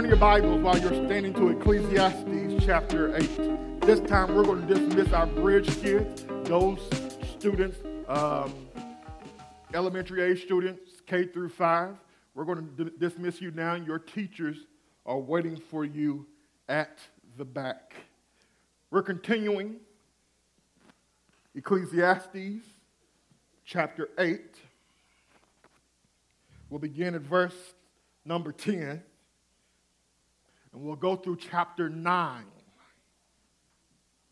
Turn your Bibles while you're standing to Ecclesiastes chapter 8. This time we're going to dismiss our bridge kids, those students, um, elementary age students, K through 5. We're going to d- dismiss you now. Your teachers are waiting for you at the back. We're continuing Ecclesiastes chapter 8. We'll begin at verse number 10. And we'll go through chapter 9,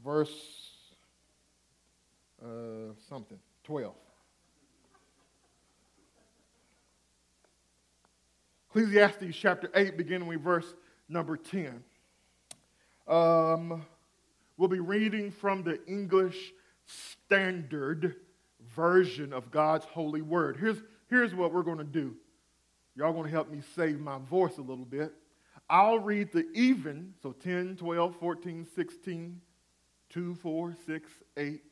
verse uh, something, 12. Ecclesiastes chapter 8, beginning with verse number 10. Um, we'll be reading from the English Standard Version of God's holy word. Here's, here's what we're going to do. Y'all going to help me save my voice a little bit. I'll read the even, so 10, 12, 14, 16, 2, 4, 6, 8.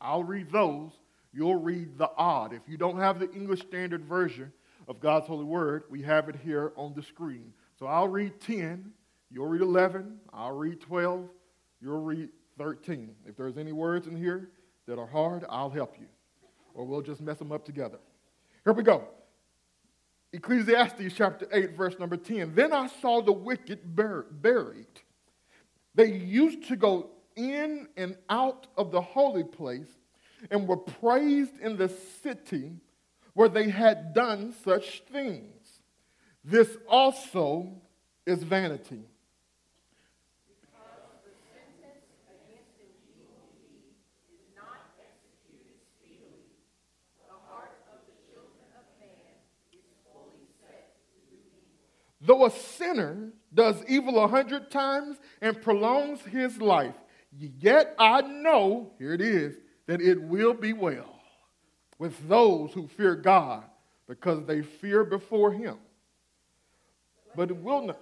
I'll read those. You'll read the odd. If you don't have the English Standard Version of God's Holy Word, we have it here on the screen. So I'll read 10, you'll read 11, I'll read 12, you'll read 13. If there's any words in here that are hard, I'll help you. Or we'll just mess them up together. Here we go. Ecclesiastes chapter 8, verse number 10. Then I saw the wicked buried. They used to go in and out of the holy place and were praised in the city where they had done such things. This also is vanity. Though a sinner does evil a hundred times and prolongs his life, yet I know, here it is, that it will be well with those who fear God because they fear before him. But it will not.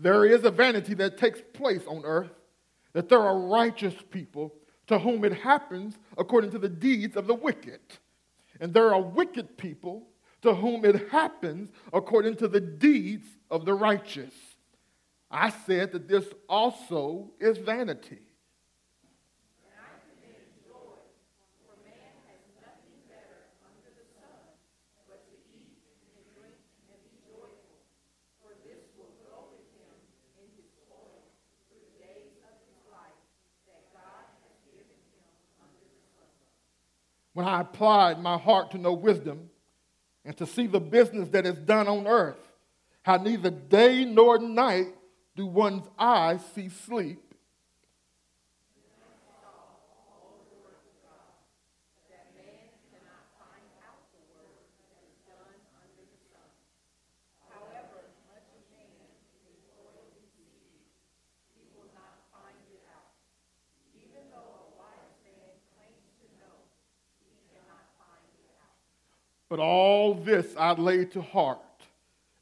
There is a vanity that takes place on earth that there are righteous people to whom it happens according to the deeds of the wicked. And there are wicked people to whom it happens according to the deeds of the righteous. I said that this also is vanity. When I applied my heart to know wisdom and to see the business that is done on earth, how neither day nor night do one's eyes see sleep, But all this I laid to heart,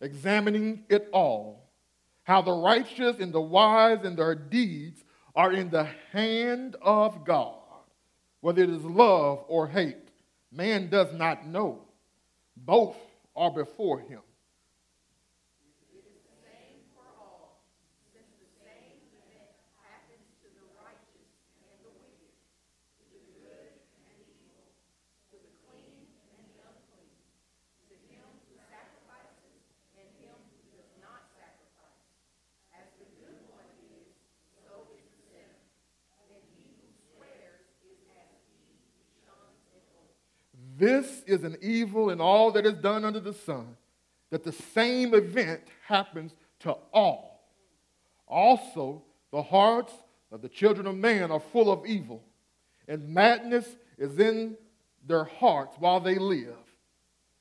examining it all, how the righteous and the wise and their deeds are in the hand of God, whether it is love or hate. Man does not know. Both are before him. This is an evil in all that is done under the sun, that the same event happens to all. Also, the hearts of the children of man are full of evil, and madness is in their hearts while they live.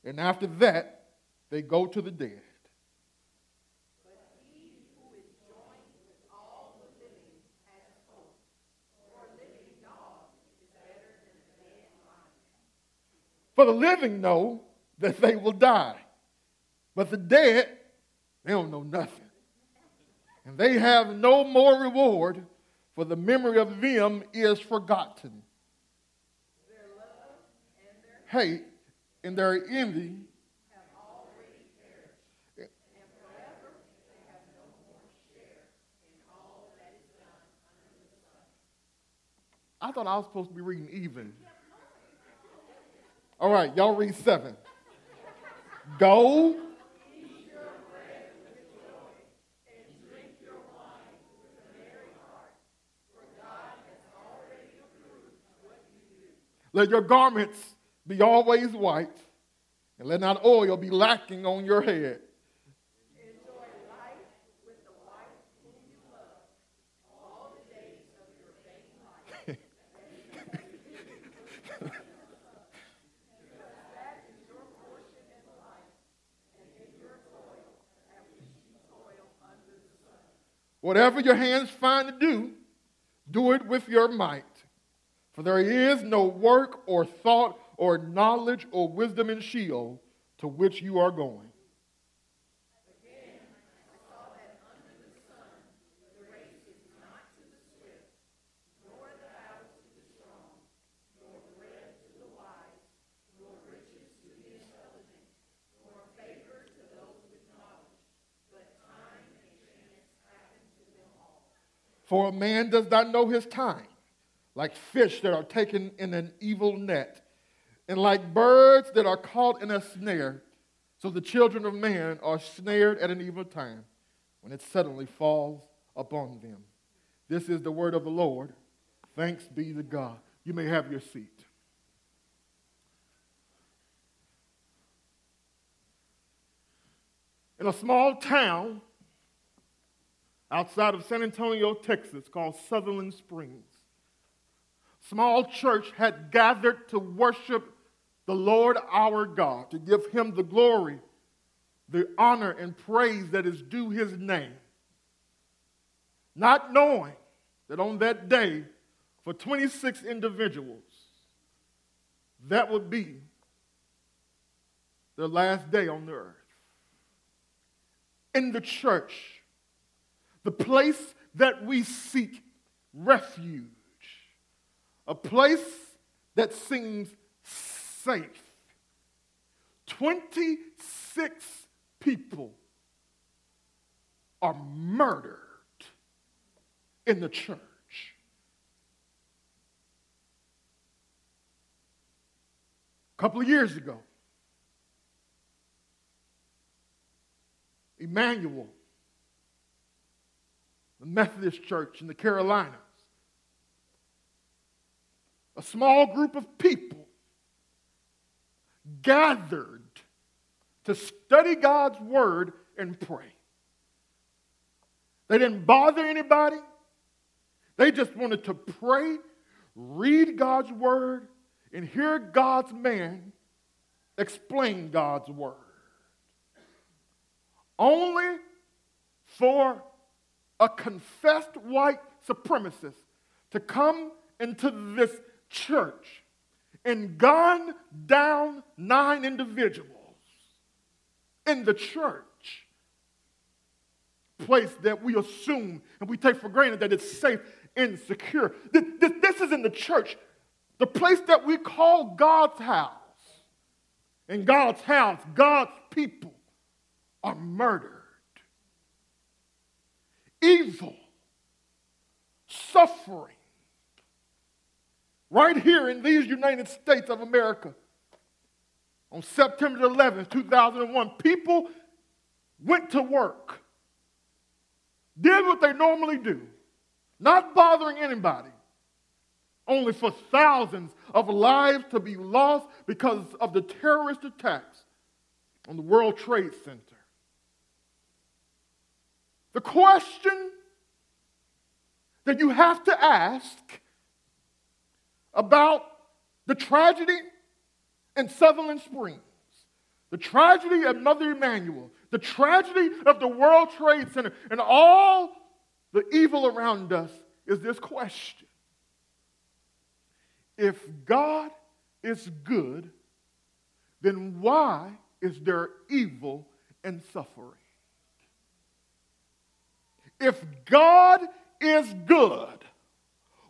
And after that, they go to the dead. For the living know that they will die, but the dead, they don't know nothing. And they have no more reward for the memory of them is forgotten. Their love and their hate and their envy have already perished, and forever they have no more share in all that is done under the sun. I thought I was supposed to be reading even. All right, y'all read seven. Go Let your garments be always white, and let not oil be lacking on your head. Enjoy life with the wife whom you love all the days of your vain life. Whatever your hands find to do, do it with your might. For there is no work or thought or knowledge or wisdom in Sheol to which you are going. For a man does not know his time like fish that are taken in an evil net, and like birds that are caught in a snare. So the children of man are snared at an evil time when it suddenly falls upon them. This is the word of the Lord. Thanks be to God. You may have your seat. In a small town outside of San Antonio, Texas, called Sutherland Springs, small church had gathered to worship the Lord our God, to give him the glory, the honor, and praise that is due his name. Not knowing that on that day, for 26 individuals, that would be their last day on the earth. In the church, the place that we seek refuge a place that seems safe. 26 people are murdered in the church. A couple of years ago, Emanuel, the Methodist Church in the Carolinas, a small group of people gathered to study God's word and pray. They didn't bother anybody. They just wanted to pray, read God's word, and hear God's man explain God's word. Only for a confessed white supremacist to come into this church and gun down nine individuals in the church. Place that we assume and we take for granted that it's safe and secure. This is in the church, the place that we call God's house. In God's house, God's people are murdered. Evil, suffering, right here in these United States of America. On September 11th, 2001, people went to work, did what they normally do, not bothering anybody, only for thousands of lives to be lost because of the terrorist attacks on the World Trade Center. The question that you have to ask about the tragedy in Sutherland Springs, the tragedy of Mother Emanuel, the tragedy of the World Trade Center, and all the evil around us is this question If God is good, then why is there evil and suffering? If God is good,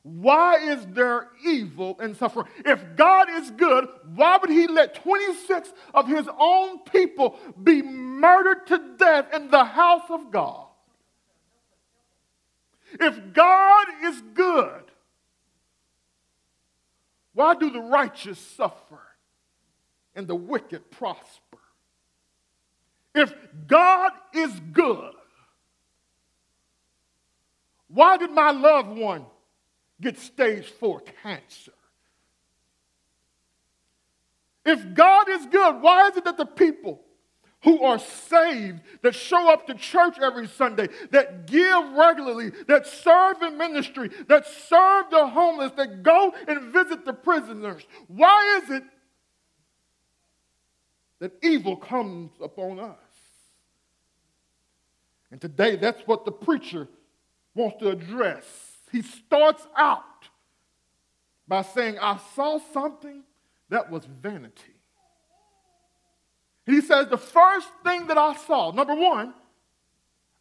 why is there evil and suffering? If God is good, why would He let 26 of His own people be murdered to death in the house of God? If God is good, why do the righteous suffer and the wicked prosper? If God is good, why did my loved one get stage four cancer? If God is good, why is it that the people who are saved, that show up to church every Sunday, that give regularly, that serve in ministry, that serve the homeless, that go and visit the prisoners, why is it that evil comes upon us? And today, that's what the preacher wants to address. He starts out by saying, I saw something that was vanity. He says, The first thing that I saw, number one,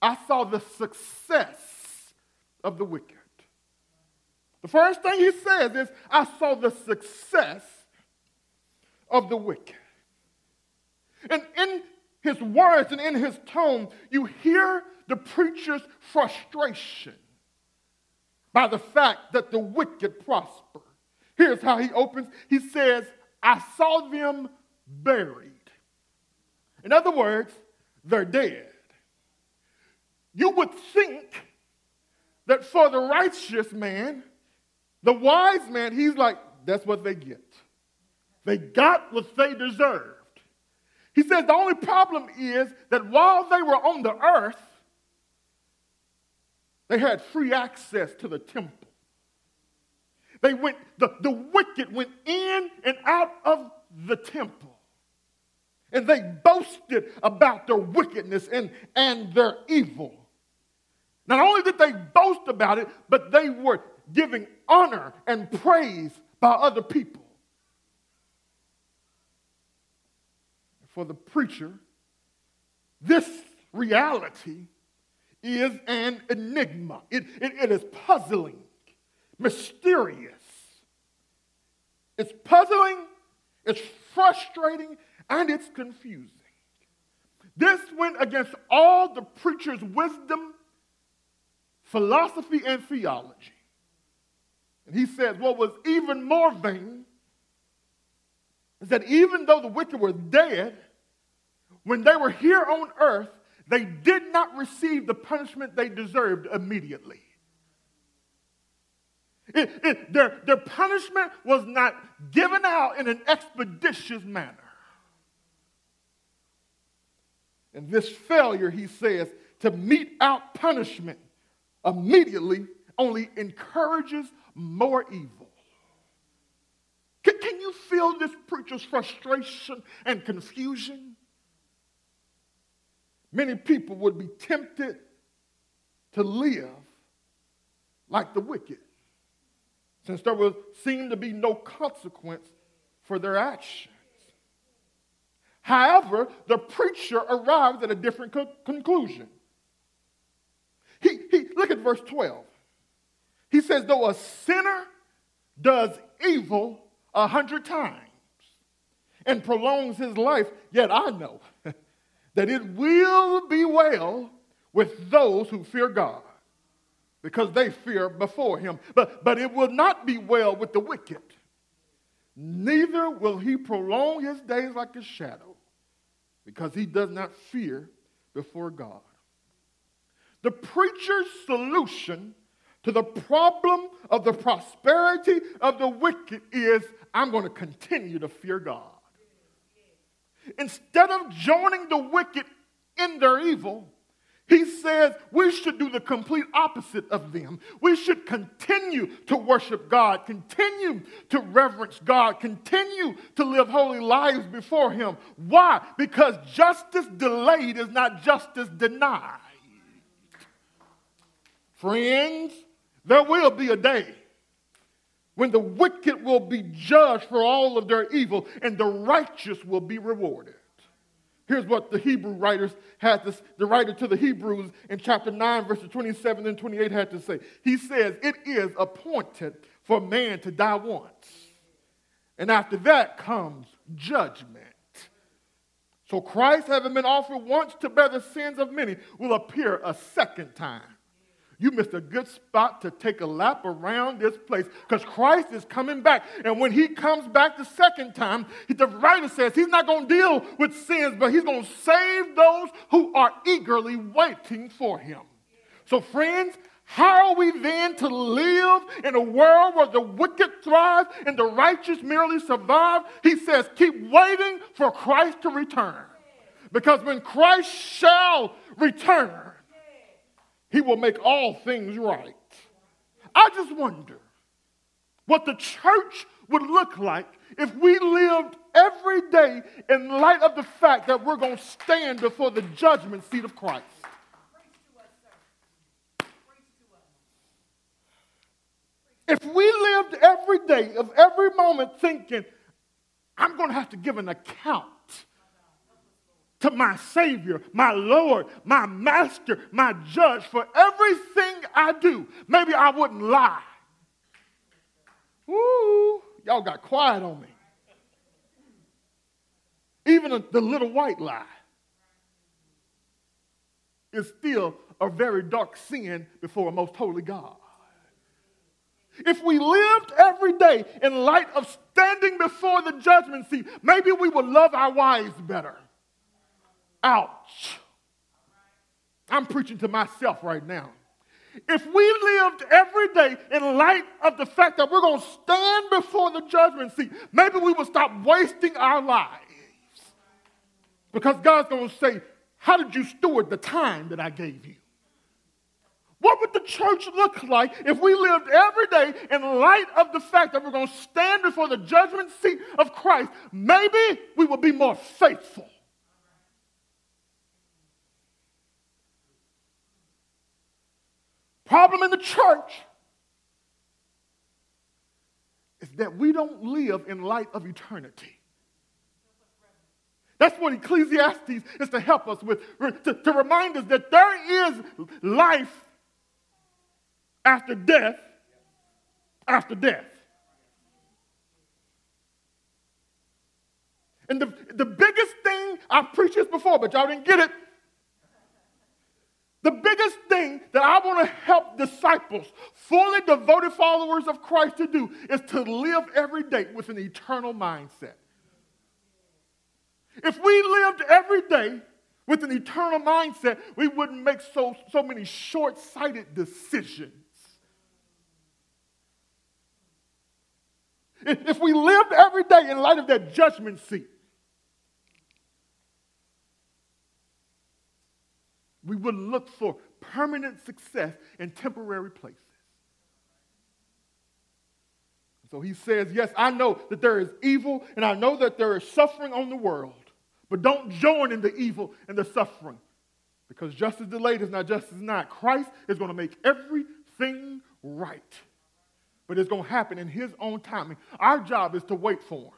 I saw the success of the wicked. The first thing he says is, I saw the success of the wicked. And in his words and in his tone, you hear the preacher's frustration by the fact that the wicked prosper. Here's how he opens he says, I saw them buried. In other words, they're dead. You would think that for the righteous man, the wise man, he's like, that's what they get. They got what they deserved. He says the only problem is that while they were on the earth, they had free access to the temple. They went, the, the wicked went in and out of the temple and they boasted about their wickedness and, and their evil. Not only did they boast about it, but they were giving honor and praise by other people. For the preacher, this reality is an enigma. It, it, it is puzzling, mysterious. It's puzzling, it's frustrating, and it's confusing. This went against all the preacher's wisdom, philosophy, and theology. And he says what was even more vain is that even though the wicked were dead, when they were here on earth, they did not receive the punishment they deserved immediately. It, it, their, their punishment was not given out in an expeditious manner. And this failure, he says, to mete out punishment immediately only encourages more evil. Feel this preacher's frustration and confusion? Many people would be tempted to live like the wicked, since there would seem to be no consequence for their actions. However, the preacher arrives at a different co- conclusion. He, he, look at verse 12. He says, Though a sinner does evil a hundred times and prolongs his life, yet I know that it will be well with those who fear God because they fear before him. But, but it will not be well with the wicked, neither will he prolong his days like a shadow because he does not fear before God. The preacher's solution to the problem of the prosperity of the wicked is I'm going to continue to fear God. Instead of joining the wicked in their evil, he says we should do the complete opposite of them. We should continue to worship God, continue to reverence God, continue to live holy lives before Him. Why? Because justice delayed is not justice denied. Friends, there will be a day when the wicked will be judged for all of their evil and the righteous will be rewarded. Here's what the Hebrew writers had this, the writer to the Hebrews in chapter 9, verses 27 and 28 had to say. He says, It is appointed for man to die once. And after that comes judgment. So Christ, having been offered once to bear the sins of many, will appear a second time you missed a good spot to take a lap around this place because Christ is coming back. And when he comes back the second time, the writer says he's not going to deal with sins, but he's going to save those who are eagerly waiting for him. So, friends, how are we then to live in a world where the wicked thrive and the righteous merely survive? He says, keep waiting for Christ to return. Because when Christ shall return, he will make all things right. I just wonder what the church would look like if we lived every day in light of the fact that we're going to stand before the judgment seat of Christ. If we lived every day of every moment thinking, I'm going to have to give an account to my Savior, my Lord, my Master, my Judge for everything I do. Maybe I wouldn't lie. Ooh, y'all got quiet on me. Even the little white lie is still a very dark sin before a most holy God. If we lived every day in light of standing before the judgment seat, maybe we would love our wives better. Ouch. I'm preaching to myself right now. If we lived every day in light of the fact that we're going to stand before the judgment seat, maybe we would stop wasting our lives. Because God's going to say, How did you steward the time that I gave you? What would the church look like if we lived every day in light of the fact that we're going to stand before the judgment seat of Christ? Maybe we would be more faithful. Problem in the church is that we don't live in light of eternity. That's what Ecclesiastes is to help us with, to, to remind us that there is life after death, after death. And the, the biggest thing, I've preached this before, but y'all didn't get it. The biggest thing that I want to help disciples, fully devoted followers of Christ, to do is to live every day with an eternal mindset. If we lived every day with an eternal mindset, we wouldn't make so, so many short sighted decisions. If we lived every day in light of that judgment seat, We would look for permanent success in temporary places. So he says, Yes, I know that there is evil and I know that there is suffering on the world, but don't join in the evil and the suffering because justice delayed is not justice not. Christ is going to make everything right, but it's going to happen in his own timing. Our job is to wait for him.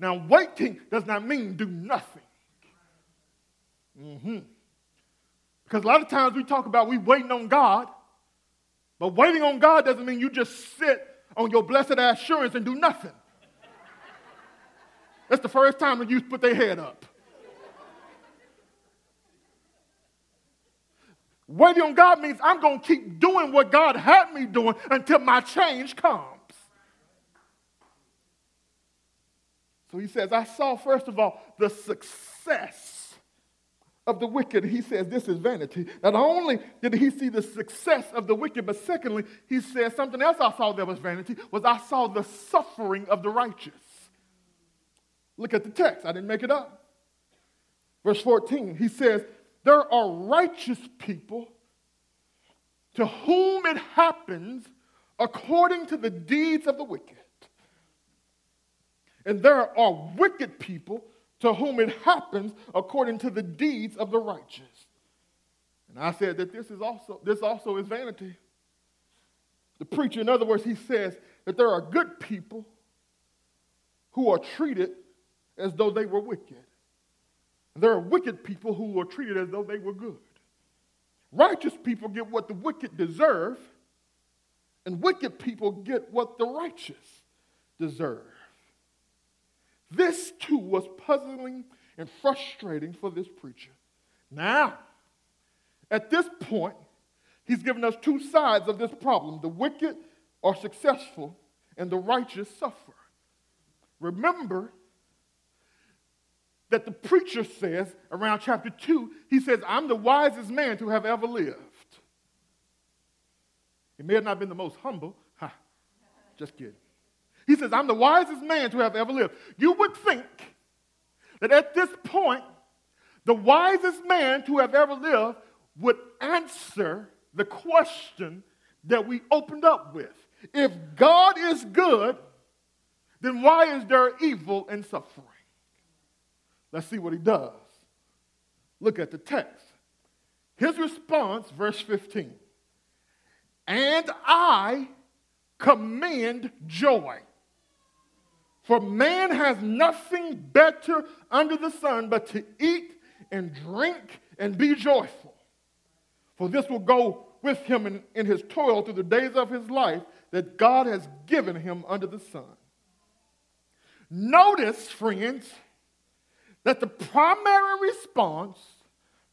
Now, waiting does not mean do nothing. Mm-hmm. Because a lot of times we talk about we waiting on God, but waiting on God doesn't mean you just sit on your blessed assurance and do nothing. That's the first time the youth put their head up. Waiting on God means I'm going to keep doing what God had me doing until my change comes. So he says, I saw, first of all, the success of the wicked, he says this is vanity. Not only did he see the success of the wicked, but secondly, he says something else I saw that was vanity was I saw the suffering of the righteous. Look at the text. I didn't make it up. Verse 14, he says, There are righteous people to whom it happens according to the deeds of the wicked. And there are wicked people to whom it happens according to the deeds of the righteous. And I said that this is also this also is vanity. The preacher, in other words, he says that there are good people who are treated as though they were wicked. There are wicked people who are treated as though they were good. Righteous people get what the wicked deserve, and wicked people get what the righteous deserve. This too was puzzling and frustrating for this preacher. Now, at this point, he's given us two sides of this problem the wicked are successful, and the righteous suffer. Remember that the preacher says around chapter 2, he says, I'm the wisest man to have ever lived. He may have not been the most humble. Ha, just kidding. He says, I'm the wisest man to have ever lived. You would think that at this point, the wisest man to have ever lived would answer the question that we opened up with. If God is good, then why is there evil and suffering? Let's see what he does. Look at the text. His response, verse 15. And I commend joy. For man has nothing better under the sun but to eat and drink and be joyful. For this will go with him in, in his toil through the days of his life that God has given him under the sun. Notice, friends, that the primary response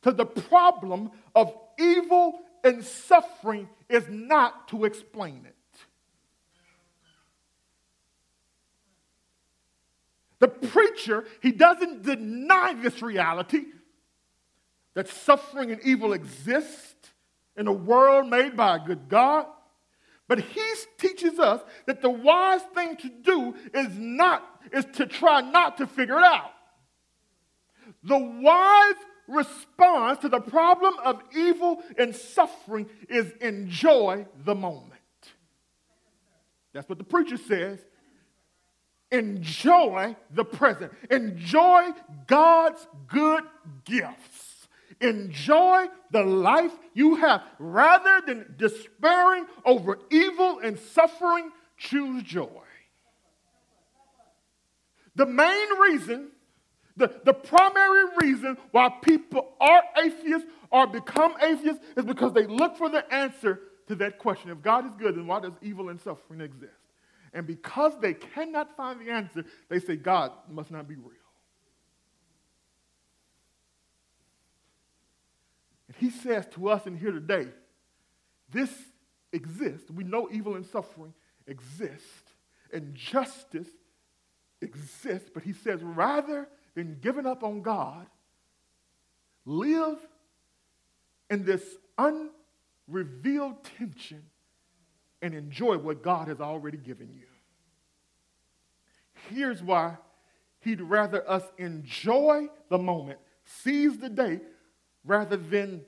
to the problem of evil and suffering is not to explain it. The preacher, he doesn't deny this reality that suffering and evil exist in a world made by a good God. But he teaches us that the wise thing to do is not is to try not to figure it out. The wise response to the problem of evil and suffering is enjoy the moment. That's what the preacher says. Enjoy the present. Enjoy God's good gifts. Enjoy the life you have. Rather than despairing over evil and suffering, choose joy. The main reason, the, the primary reason why people are atheists or become atheists is because they look for the answer to that question. If God is good, then why does evil and suffering exist? And because they cannot find the answer, they say God must not be real. And he says to us in here today, this exists. We know evil and suffering exist, and justice exists, but he says rather than giving up on God, live in this unrevealed tension and enjoy what God has already given you. Here's why he'd rather us enjoy the moment, seize the day, rather than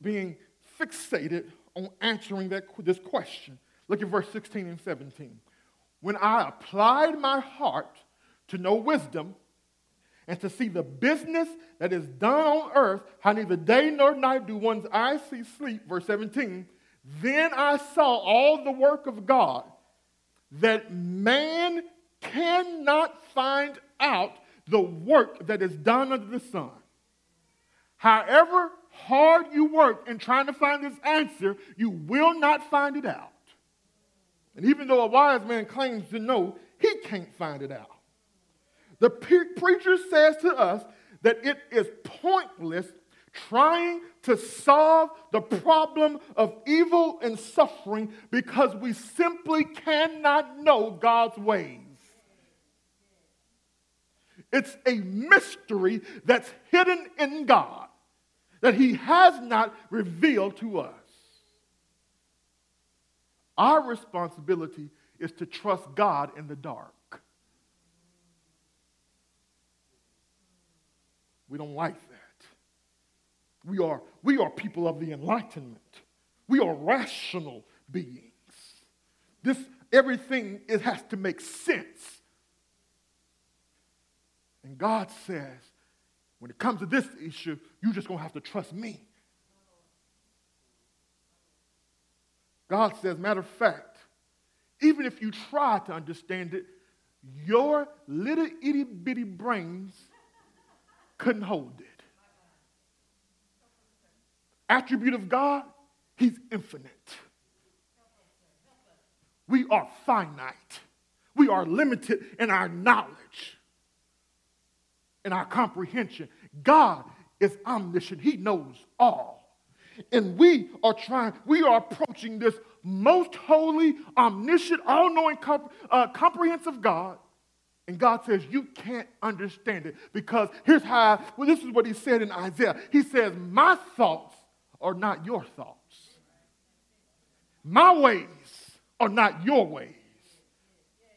being fixated on answering that, this question. Look at verse 16 and 17. When I applied my heart to know wisdom and to see the business that is done on earth, how neither day nor night do one's eyes see sleep, verse 17, then I saw all the work of God that man cannot find out the work that is done under the sun. However hard you work in trying to find this answer, you will not find it out. And even though a wise man claims to know, he can't find it out. The pre- preacher says to us that it is pointless trying to solve the problem of evil and suffering because we simply cannot know God's ways. It's a mystery that's hidden in God that he has not revealed to us. Our responsibility is to trust God in the dark. We don't like. We are, we are people of the Enlightenment. We are rational beings. This everything it has to make sense. And God says, when it comes to this issue, you're just to have to trust me. God says, matter of fact, even if you try to understand it, your little itty bitty brains couldn't hold it. Attribute of God, He's infinite. We are finite. We are limited in our knowledge, in our comprehension. God is omniscient, He knows all. And we are trying, we are approaching this most holy, omniscient, all knowing, comp- uh, comprehensive God. And God says, You can't understand it because here's how, well, this is what He said in Isaiah. He says, My thoughts are not your thoughts, my ways are not your ways.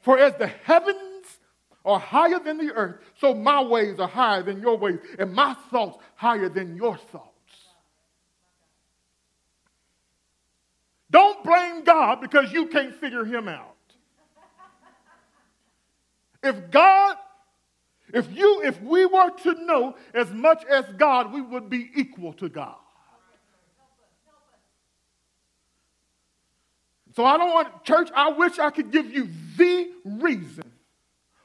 For as the heavens are higher than the earth, so my ways are higher than your ways, and my thoughts higher than your thoughts. Don't blame God because you can't figure him out. If God, if you, if we were to know as much as God, we would be equal to God. So I don't want, church, I wish I could give you the reason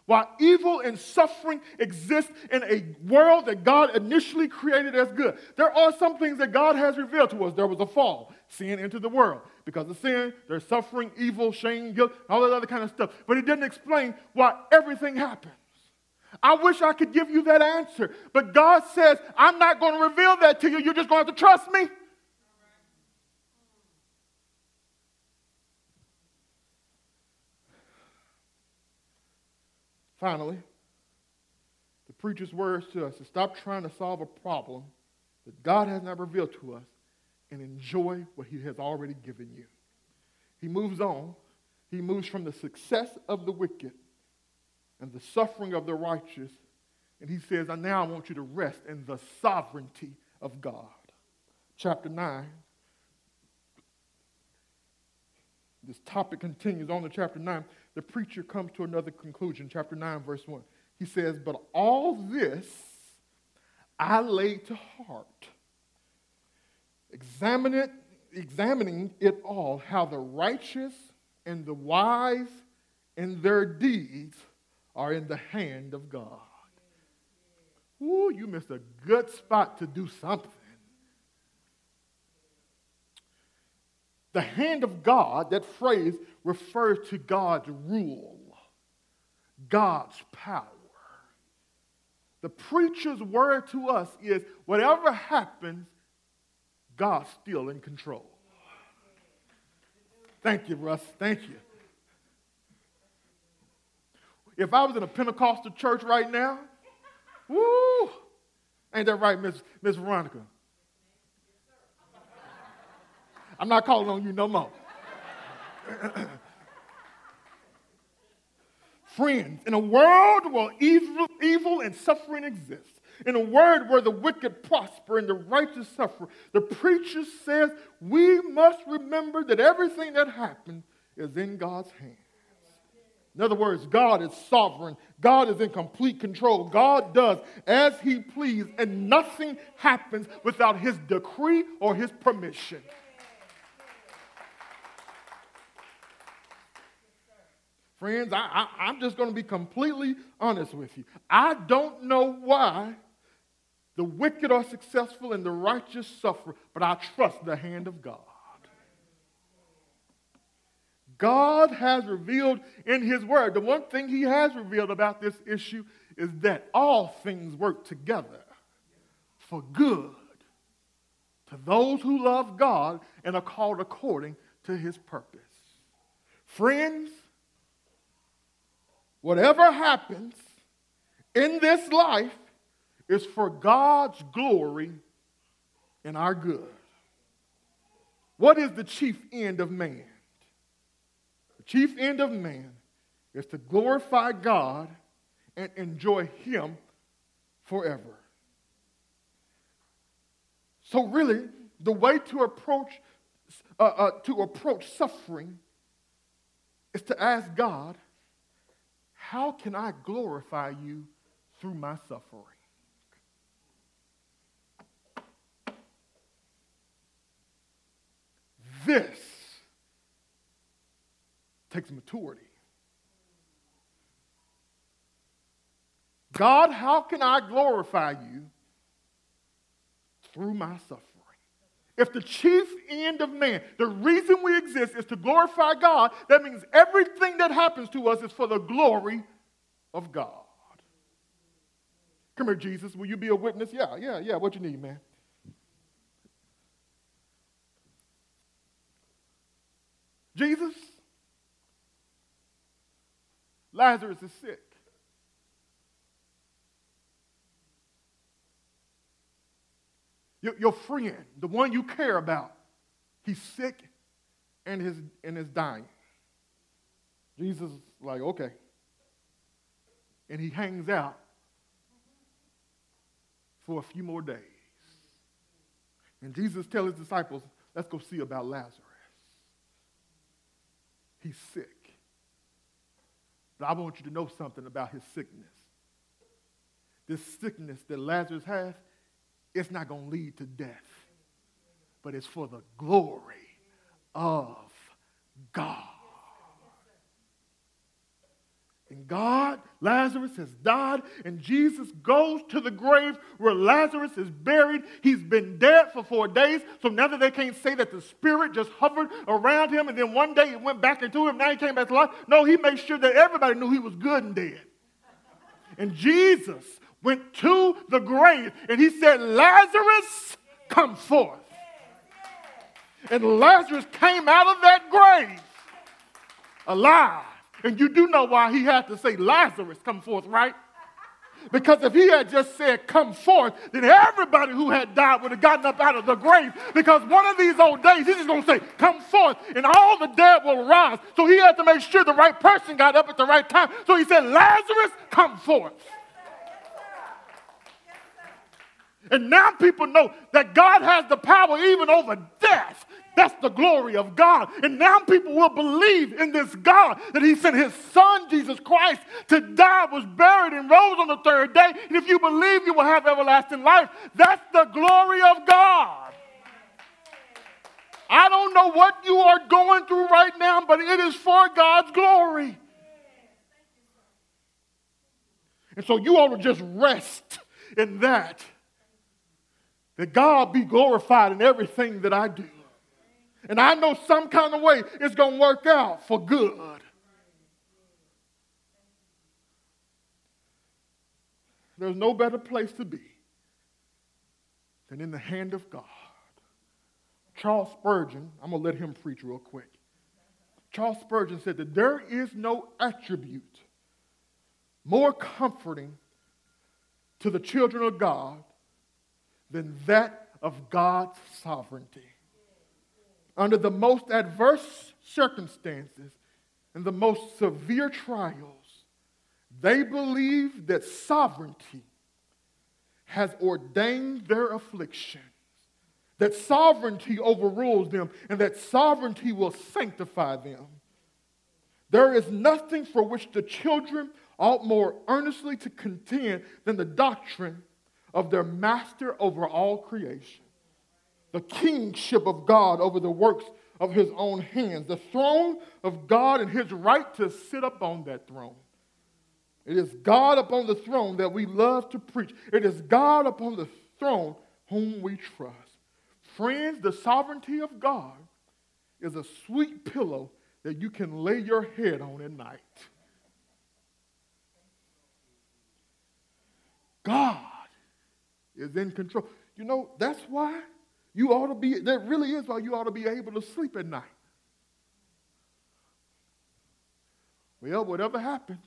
why evil and suffering exist in a world that God initially created as good. There are some things that God has revealed to us. There was a fall, sin into the world. Because of sin, there's suffering, evil, shame, guilt, all that other kind of stuff. But he didn't explain why everything happens. I wish I could give you that answer. But God says, I'm not going to reveal that to you. You're just going to have to trust me. Finally, the preacher's words to us to stop trying to solve a problem that God has not revealed to us and enjoy what He has already given you. He moves on. He moves from the success of the wicked and the suffering of the righteous, and He says, I Now I want you to rest in the sovereignty of God. Chapter 9. This topic continues on to chapter 9 the preacher comes to another conclusion, chapter 9, verse 1. He says, But all this I laid to heart, examine it, examining it all, how the righteous and the wise in their deeds are in the hand of God. Ooh, you missed a good spot to do something. The hand of God, that phrase refers to God's rule, God's power. The preacher's word to us is whatever happens, God's still in control. Thank you, Russ. Thank you. If I was in a Pentecostal church right now, woo, ain't that right, Miss, Miss Veronica? I'm not calling on you no more. Friends, in a world where evil, evil and suffering exist, in a world where the wicked prosper and the righteous suffer, the preacher says we must remember that everything that happens is in God's hands. In other words, God is sovereign. God is in complete control. God does as he pleases, and nothing happens without his decree or his permission. Friends, I, I, am just going to be completely honest with you. I don't know why the wicked are successful and the righteous suffer, but I trust the hand of God. God has revealed in His Word, the one thing He has revealed about this issue is that all things work together for good to those who love God and are called according to His purpose. Friends, Whatever happens in this life is for God's glory and our good. What is the chief end of man? The chief end of man is to glorify God and enjoy Him forever. So, really, the way to approach uh, uh, to approach suffering is to ask God how can I glorify you through my suffering? This takes maturity. God, how can I glorify you through my suffering? If the chief end of man, the reason we exist is to glorify God, that means everything that happens to us is for the glory of God. Come here, Jesus. Will you be a witness? Yeah, yeah, yeah. What you need, man? Jesus, Lazarus is sick. Your, your friend, the one you care about, he's sick and is, and is dying. Jesus is like, okay. And he hangs out for a few more days. And Jesus tells his disciples, let's go see about Lazarus. He's sick. But I want you to know something about his sickness. This sickness that Lazarus has, it's not going to lead to death, but it's for the glory of God. And God, Lazarus has died, and Jesus goes to the grave where Lazarus is buried. He's been dead for four days, so now that they can't say that the spirit just hovered around him, and then one day it went back into him, now he came back to life. No, he made sure that everybody knew he was good and dead. And Jesus went to the grave, and he said, Lazarus, come forth. And Lazarus came out of that grave alive. And you do know why he had to say, Lazarus, come forth, right? Because if he had just said, come forth, then everybody who had died would have gotten up out of the grave. Because one of these old days, he's just going to say, come forth, and all the dead will rise. So he had to make sure the right person got up at the right time. So he said, Lazarus, come forth. And now people know that God has the power even over death. That's the glory of God. And now people will believe in this God that He sent His Son, Jesus Christ, to die, was buried, and rose on the third day. And if you believe, you will have everlasting life. That's the glory of God. I don't know what you are going through right now, but it is for God's glory. And so you ought to just rest in that. That God be glorified in everything that I do. And I know some kind of way it's going to work out for good. There's no better place to be than in the hand of God. Charles Spurgeon, I'm going to let him preach real quick. Charles Spurgeon said that there is no attribute more comforting to the children of God than that of God's sovereignty under the most adverse circumstances and the most severe trials, they believe that sovereignty has ordained their afflictions, that sovereignty overrules them, and that sovereignty will sanctify them. There is nothing for which the children ought more earnestly to contend than the doctrine of their master over all creation the kingship of God over the works of his own hands, the throne of God and his right to sit upon that throne. It is God upon the throne that we love to preach. It is God upon the throne whom we trust. Friends, the sovereignty of God is a sweet pillow that you can lay your head on at night. God is in control. You know, that's why you ought to be, that really is why you ought to be able to sleep at night. Well, whatever happens,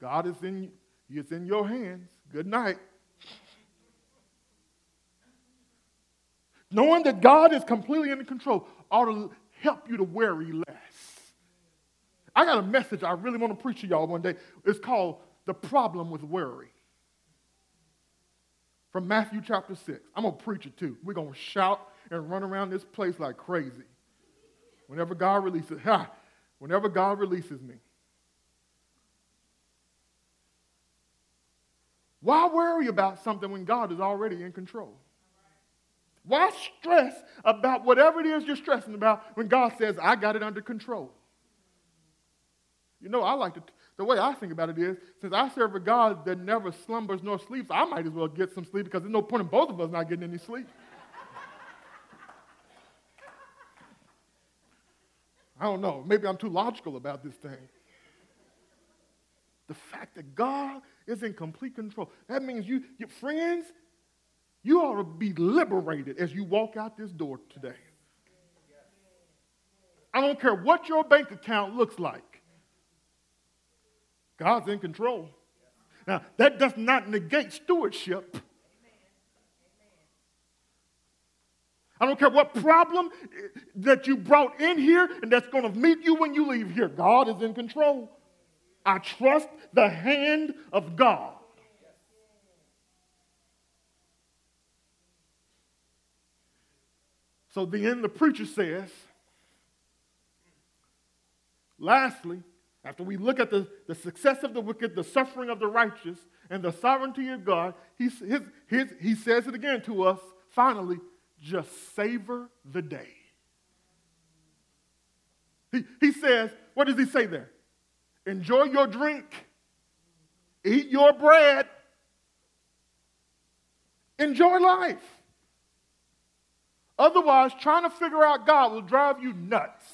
God is in, is in your hands. Good night. Knowing that God is completely in control ought to help you to worry less. I got a message I really want to preach to y'all one day. It's called The Problem with Worry from Matthew chapter 6. I'm going to preach it too. We're going to shout and run around this place like crazy. Whenever God releases, ha, whenever God releases me. Why worry about something when God is already in control? Why stress about whatever it is you're stressing about when God says, I got it under control? You know, I like to The way I think about it is, since I serve a God that never slumbers nor sleeps, I might as well get some sleep because there's no point in both of us not getting any sleep. I don't know. Maybe I'm too logical about this thing. The fact that God is in complete control. That means you, your friends, you ought to be liberated as you walk out this door today. I don't care what your bank account looks like. God's in control. Now, that does not negate stewardship. I don't care what problem that you brought in here and that's going to meet you when you leave here. God is in control. I trust the hand of God. So then the preacher says, lastly, after we look at the, the success of the wicked, the suffering of the righteous, and the sovereignty of God, he, his, his, he says it again to us, finally, just savor the day. He, he says, what does he say there? Enjoy your drink, eat your bread, enjoy life. Otherwise, trying to figure out God will drive you nuts.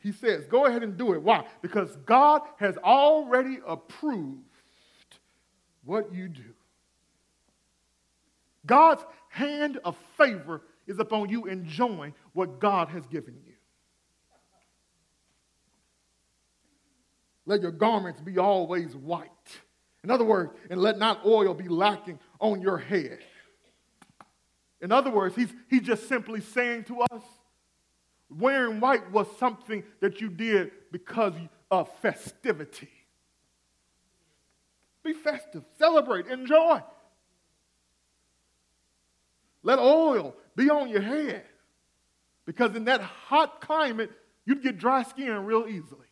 He says, go ahead and do it. Why? Because God has already approved what you do. God's hand of favor is upon you enjoying what God has given you. Let your garments be always white. In other words, and let not oil be lacking on your head. In other words, he's, he's just simply saying to us, wearing white was something that you did because of festivity. Be festive, celebrate, enjoy. Let oil be on your head because in that hot climate, you'd get dry skin real easily.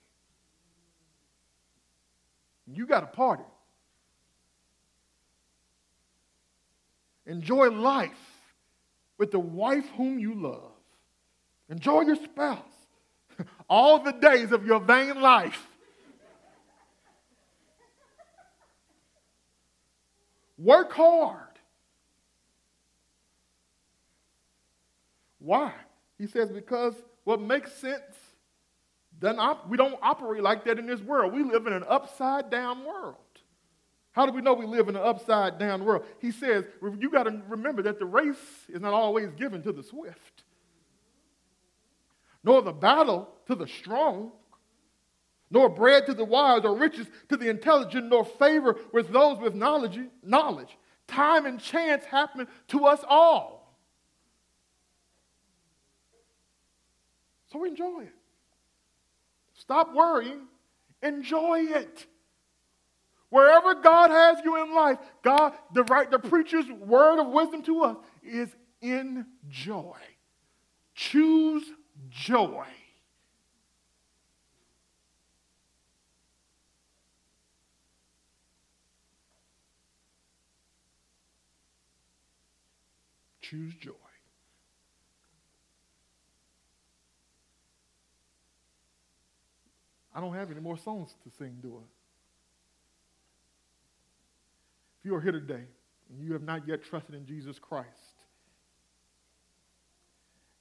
You got to party. Enjoy life with the wife whom you love. Enjoy your spouse all the days of your vain life. Work hard. Why? He says, because what makes sense, then op- we don't operate like that in this world. We live in an upside down world. How do we know we live in an upside down world? He says, you got to remember that the race is not always given to the swift, nor the battle to the strong, nor bread to the wise, or riches to the intelligent, nor favor with those with knowledge. knowledge. Time and chance happen to us all. So enjoy it. Stop worrying, enjoy it. Wherever God has you in life, God, the right, the preacher's word of wisdom to us is enjoy. Choose joy. choose joy. I don't have any more songs to sing, do I? If you are here today and you have not yet trusted in Jesus Christ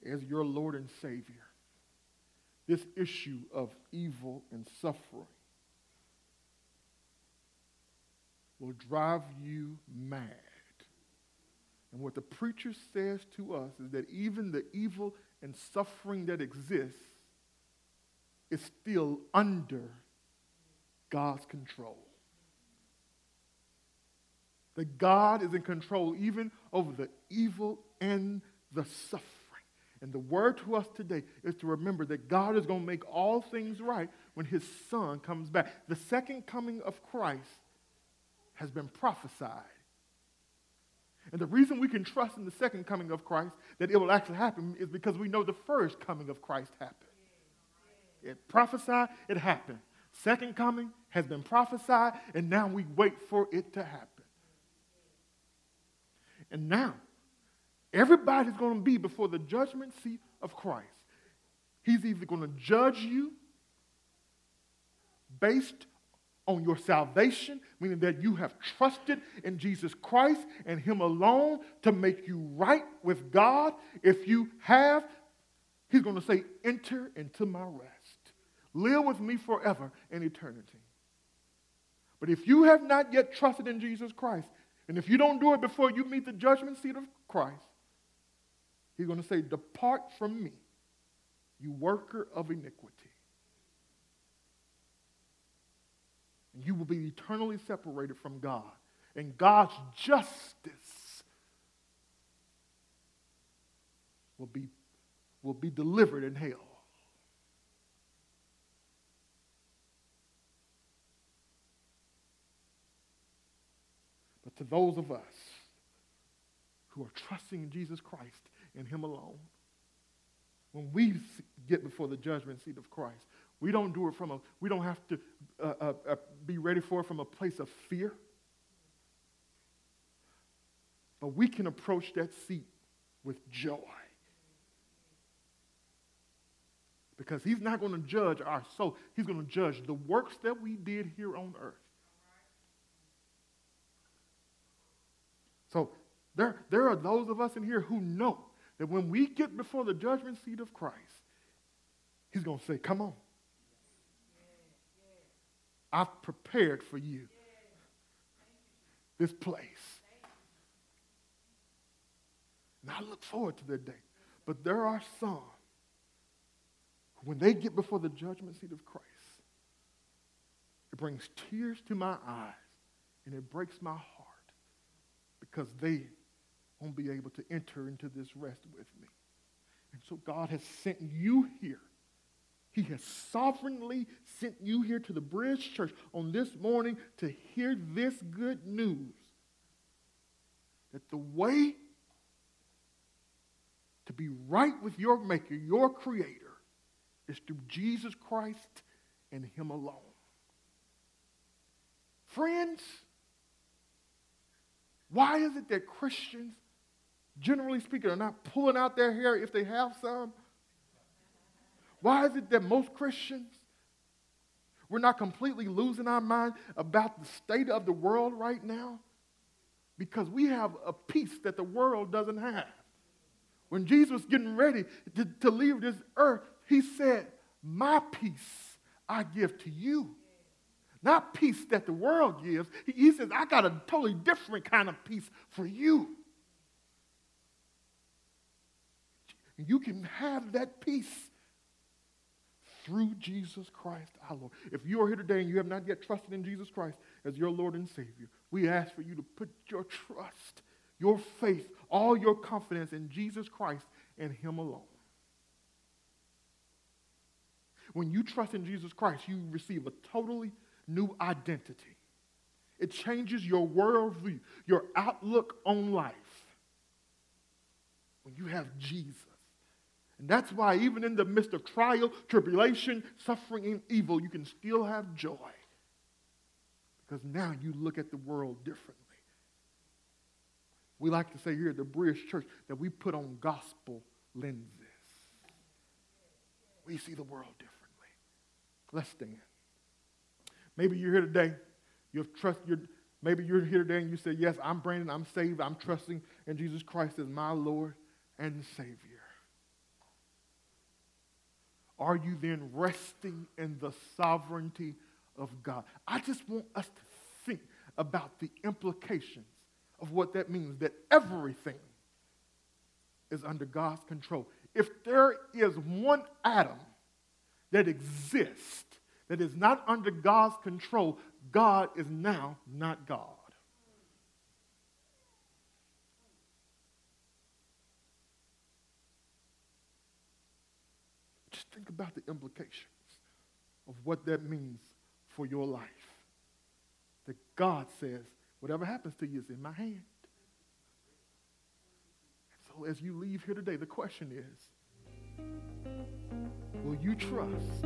as your Lord and Savior, this issue of evil and suffering will drive you mad. And what the preacher says to us is that even the evil and suffering that exists is still under God's control. That God is in control even over the evil and the suffering. And the word to us today is to remember that God is going to make all things right when his son comes back. The second coming of Christ has been prophesied and the reason we can trust in the second coming of Christ that it will actually happen is because we know the first coming of Christ happened. It prophesied, it happened. Second coming has been prophesied, and now we wait for it to happen. And now, everybody's going to be before the judgment seat of Christ. He's either going to judge you based on your salvation, meaning that you have trusted in Jesus Christ and Him alone to make you right with God. If you have, He's going to say, Enter into my rest. Live with me forever in eternity. But if you have not yet trusted in Jesus Christ, and if you don't do it before you meet the judgment seat of Christ, He's going to say, Depart from me, you worker of iniquity. And you will be eternally separated from God. And God's justice will be, will be delivered in hell. But to those of us who are trusting in Jesus Christ and Him alone, when we get before the judgment seat of Christ, we don't do it from a, we don't have to uh, uh, uh, be ready for it from a place of fear. But we can approach that seat with joy. Because he's not going to judge our soul, he's going to judge the works that we did here on earth. So there, there are those of us in here who know that when we get before the judgment seat of Christ, he's going to say, Come on. I've prepared for you this place. And I look forward to that day. But there are some, when they get before the judgment seat of Christ, it brings tears to my eyes and it breaks my heart because they won't be able to enter into this rest with me. And so God has sent you here he has sovereignly sent you here to the Bridge Church on this morning to hear this good news that the way to be right with your Maker, your Creator, is through Jesus Christ and Him alone. Friends, why is it that Christians, generally speaking, are not pulling out their hair if they have some? Why is it that most Christians, we're not completely losing our mind about the state of the world right now? Because we have a peace that the world doesn't have. When Jesus was getting ready to, to leave this earth, he said, My peace I give to you. Not peace that the world gives. He, he says, I got a totally different kind of peace for you. And you can have that peace through Jesus Christ our Lord. If you are here today and you have not yet trusted in Jesus Christ as your Lord and Savior, we ask for you to put your trust, your faith, all your confidence in Jesus Christ and Him alone. When you trust in Jesus Christ, you receive a totally new identity. It changes your worldview, your outlook on life. When you have Jesus. And that's why, even in the midst of trial, tribulation, suffering, and evil, you can still have joy. Because now you look at the world differently. We like to say here at the Bridge Church that we put on gospel lenses. We see the world differently. Let's stand. Maybe you're here today. You've trust, you're, maybe you're here today and you say, Yes, I'm Brandon. I'm saved. I'm trusting in Jesus Christ as my Lord and Savior. Are you then resting in the sovereignty of God? I just want us to think about the implications of what that means that everything is under God's control. If there is one atom that exists that is not under God's control, God is now not God. Think about the implications of what that means for your life. That God says, whatever happens to you is in my hand. So as you leave here today, the question is, will you trust